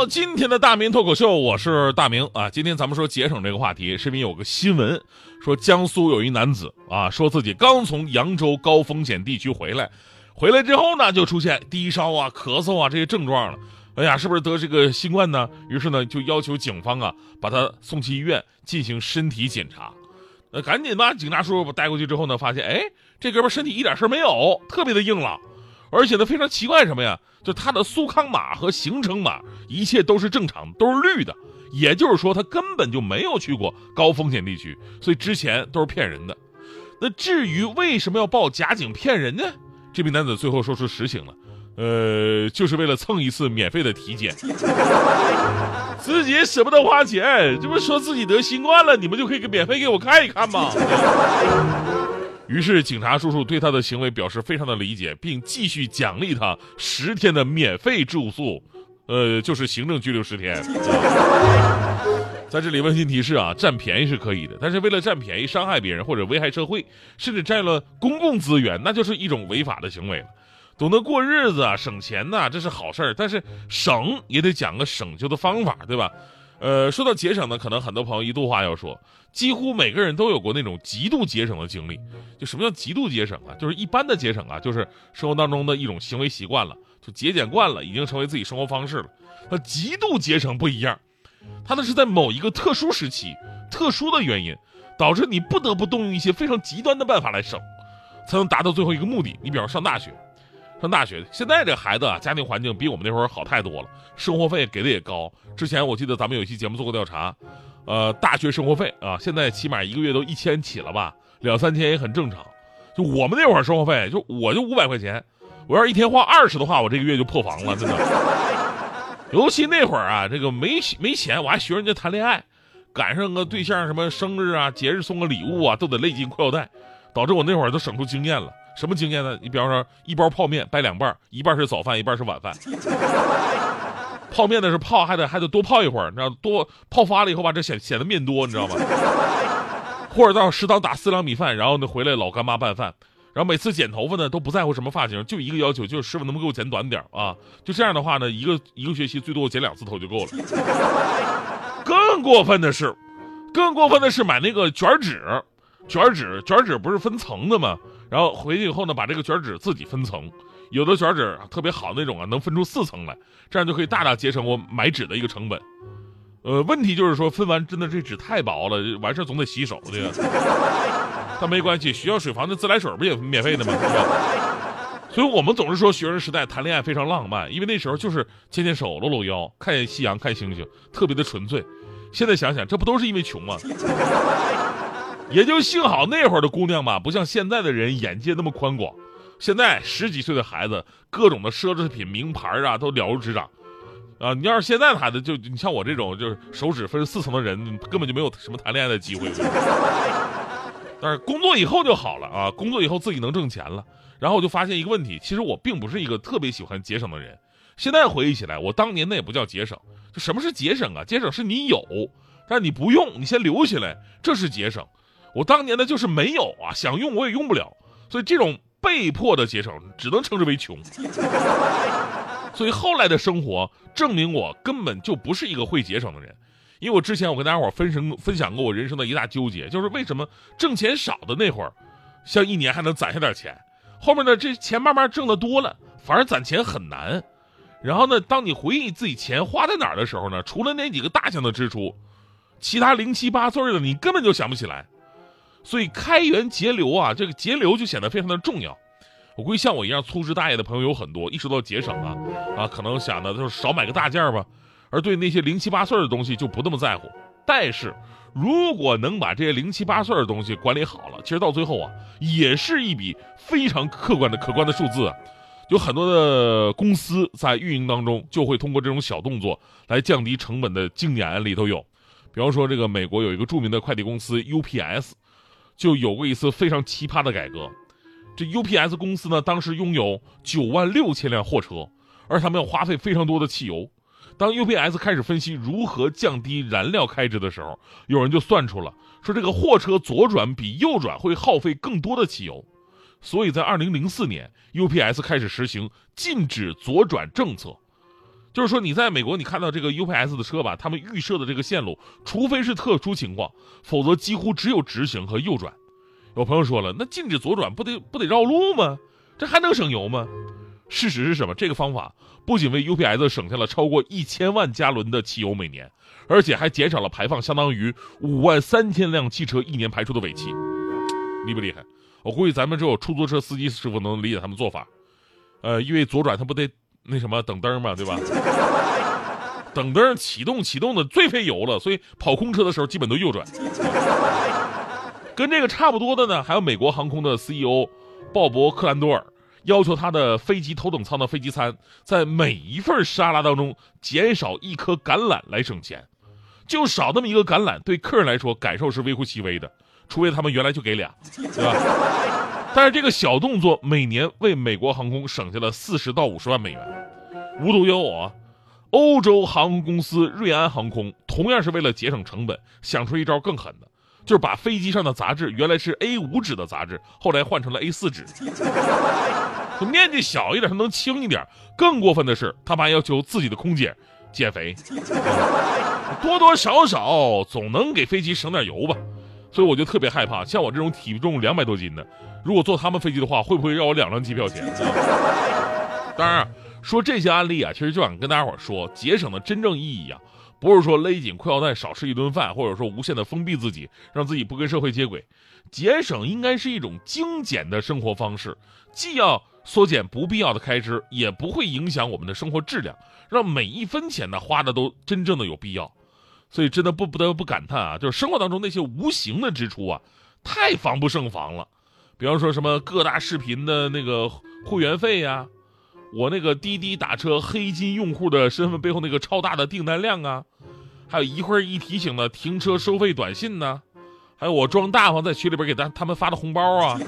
到今天的大明脱口秀，我是大明啊。今天咱们说节省这个话题，是因为有个新闻说江苏有一男子啊，说自己刚从扬州高风险地区回来，回来之后呢，就出现低烧啊、咳嗽啊这些症状了。哎呀，是不是得这个新冠呢？于是呢，就要求警方啊，把他送去医院进行身体检查。那赶紧把警察叔叔把带过去之后呢，发现哎，这哥们身体一点事没有，特别的硬朗。而且呢，非常奇怪什么呀？就他的苏康码和行程码，一切都是正常，都是绿的。也就是说，他根本就没有去过高风险地区，所以之前都是骗人的。那至于为什么要报假警骗人呢？这名男子最后说出实情了，呃，就是为了蹭一次免费的体检，自己舍不得花钱，这不说自己得新冠了，你们就可以给免费给我看一看吗？于是，警察叔叔对他的行为表示非常的理解，并继续奖励他十天的免费住宿，呃，就是行政拘留十天。在这里温馨提示啊，占便宜是可以的，但是为了占便宜伤害别人或者危害社会，甚至占了公共资源，那就是一种违法的行为了。懂得过日子啊，省钱呐，这是好事儿，但是省也得讲个省救的方法，对吧？呃，说到节省呢，可能很多朋友一度话要说，几乎每个人都有过那种极度节省的经历。就什么叫极度节省啊？就是一般的节省啊，就是生活当中的一种行为习惯了，就节俭惯了，已经成为自己生活方式了。那极度节省不一样，它那是在某一个特殊时期、特殊的原因，导致你不得不动用一些非常极端的办法来省，才能达到最后一个目的。你比方上大学。上大学，现在这孩子啊，家庭环境比我们那会儿好太多了，生活费给的也高。之前我记得咱们有一期节目做过调查，呃，大学生活费啊，现在起码一个月都一千起了吧，两三千也很正常。就我们那会儿生活费，就我就五百块钱，我要是一天花二十的话，我这个月就破防了，真的。尤其那会儿啊，这个没没钱，我还学人家谈恋爱，赶上个对象什么生日啊、节日送个礼物啊，都得勒紧裤腰带，导致我那会儿都省出经验了。什么经验呢？你比方说，一包泡面掰两半，一半是早饭，一半是晚饭。泡面的是泡，还得还得多泡一会儿，你知道多泡发了以后吧，这显显得面多，你知道吗？或者到食堂打四两米饭，然后呢回来老干妈拌饭，然后每次剪头发呢都不在乎什么发型，就一个要求，就是师傅能不能给我剪短点啊？就这样的话呢，一个一个学期最多我剪两次头就够了。更过分的是，更过分的是买那个卷纸，卷纸卷纸不是分层的吗？然后回去以后呢，把这个卷纸自己分层，有的卷纸特别好那种啊，能分出四层来，这样就可以大大节省我买纸的一个成本。呃，问题就是说分完真的这纸太薄了，完事总得洗手这个。但没关系，学校水房的自来水不也免费的吗？所以我们总是说学生时代谈恋爱非常浪漫，因为那时候就是牵牵手、搂搂腰、看夕阳、看星星，特别的纯粹。现在想想，这不都是因为穷吗？也就幸好那会儿的姑娘吧，不像现在的人眼界那么宽广。现在十几岁的孩子，各种的奢侈品、名牌啊，都了如指掌。啊，你要是现在的孩子，就你像我这种就是手指分四层的人，根本就没有什么谈恋爱的机会。但是工作以后就好了啊，工作以后自己能挣钱了。然后我就发现一个问题，其实我并不是一个特别喜欢节省的人。现在回忆起来，我当年那也不叫节省。就什么是节省啊？节省是你有，但是你不用，你先留下来，这是节省。我当年呢就是没有啊，想用我也用不了，所以这种被迫的节省只能称之为穷。所以后来的生活证明我根本就不是一个会节省的人，因为我之前我跟大家伙分享分享过我人生的一大纠结，就是为什么挣钱少的那会儿，像一年还能攒下点钱，后面呢这钱慢慢挣的多了，反而攒钱很难。然后呢，当你回忆自己钱花在哪儿的时候呢，除了那几个大项的支出，其他零七八碎的你根本就想不起来。所以开源节流啊，这个节流就显得非常的重要。我估计像我一样粗枝大叶的朋友有很多，意识到节省啊，啊，可能想的就是少买个大件吧，而对那些零七八碎的东西就不那么在乎。但是，如果能把这些零七八碎的东西管理好了，其实到最后啊，也是一笔非常客观的可观的数字。有很多的公司在运营当中就会通过这种小动作来降低成本的经典案例都有。比方说，这个美国有一个著名的快递公司 UPS。就有过一次非常奇葩的改革，这 UPS 公司呢，当时拥有九万六千辆货车，而他们要花费非常多的汽油。当 UPS 开始分析如何降低燃料开支的时候，有人就算出了，说这个货车左转比右转会耗费更多的汽油。所以在二零零四年，UPS 开始实行禁止左转政策，就是说你在美国你看到这个 UPS 的车吧，他们预设的这个线路，除非是特殊情况，否则几乎只有直行和右转。有朋友说了，那禁止左转不得不得绕路吗？这还能省油吗？事实是什么？这个方法不仅为 UPS 省下了超过一千万加仑的汽油每年，而且还减少了排放相当于五万三千辆汽车一年排出的尾气，厉不厉害？我估计咱们只有出租车司机师傅能理解他们做法，呃，因为左转他不得那什么等灯嘛，对吧？等灯启动启动的最费油了，所以跑空车的时候基本都右转。跟这个差不多的呢，还有美国航空的 CEO 鲍勃克兰多尔要求他的飞机头等舱的飞机餐在每一份沙拉当中减少一颗橄榄来省钱，就少那么一个橄榄，对客人来说感受是微乎其微的。除非他们原来就给俩，对吧？但是这个小动作每年为美国航空省下了四十到五十万美元。无独有偶啊，欧洲航空公司瑞安航空同样是为了节省成本，想出一招更狠的，就是把飞机上的杂志原来是 A 五纸的杂志，后来换成了 A 四纸，面积小一点，它能轻一点。更过分的是，他还要求自己的空姐减肥，多多少少总能给飞机省点油吧。所以我就特别害怕，像我这种体重两百多斤的，如果坐他们飞机的话，会不会让我两张机票钱？当然，说这些案例啊，其实就想跟大家伙说，节省的真正意义啊，不是说勒紧裤腰带少吃一顿饭，或者说无限的封闭自己，让自己不跟社会接轨。节省应该是一种精简的生活方式，既要缩减不必要的开支，也不会影响我们的生活质量，让每一分钱呢花的都真正的有必要。所以真的不不得不感叹啊，就是生活当中那些无形的支出啊，太防不胜防了。比方说什么各大视频的那个会员费呀，我那个滴滴打车黑金用户的身份背后那个超大的订单量啊，还有一会儿一提醒的停车收费短信呢，还有我装大方在群里边给他他们发的红包啊，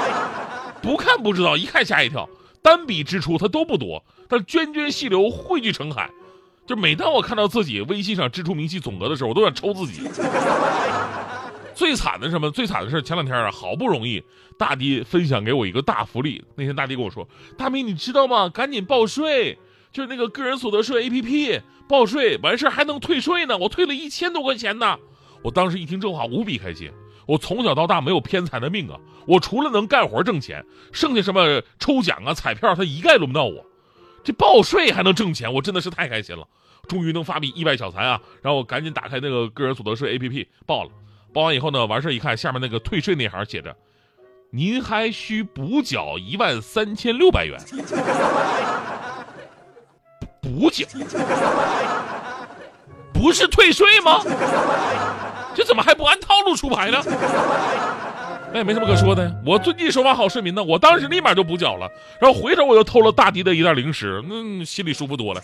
不看不知道，一看吓一跳。单笔支出它都不多，但涓涓细流汇聚成海。就每当我看到自己微信上支出明细总额的时候，我都想抽自己。最惨的什么？最惨的是前两天啊，好不容易大迪分享给我一个大福利。那天大迪跟我说：“大明，你知道吗？赶紧报税，就是那个个人所得税 APP 报税，完事还能退税呢。我退了一千多块钱呢。”我当时一听这话，无比开心。我从小到大没有偏财的命啊，我除了能干活挣钱，剩下什么抽奖啊、彩票，他一概轮不到我。这报税还能挣钱，我真的是太开心了！终于能发笔意外小财啊！然后我赶紧打开那个个人所得税 APP 报了，报完以后呢，完事一看，下面那个退税那行写着：“您还需补缴一万三千六百元。”补缴？不是退税吗？这怎么还不按套路出牌呢？那也没什么可说的，我遵纪守法好市民呢，我当时立马就补缴了，然后回头我又偷了大迪的一袋零食，那心里舒服多了。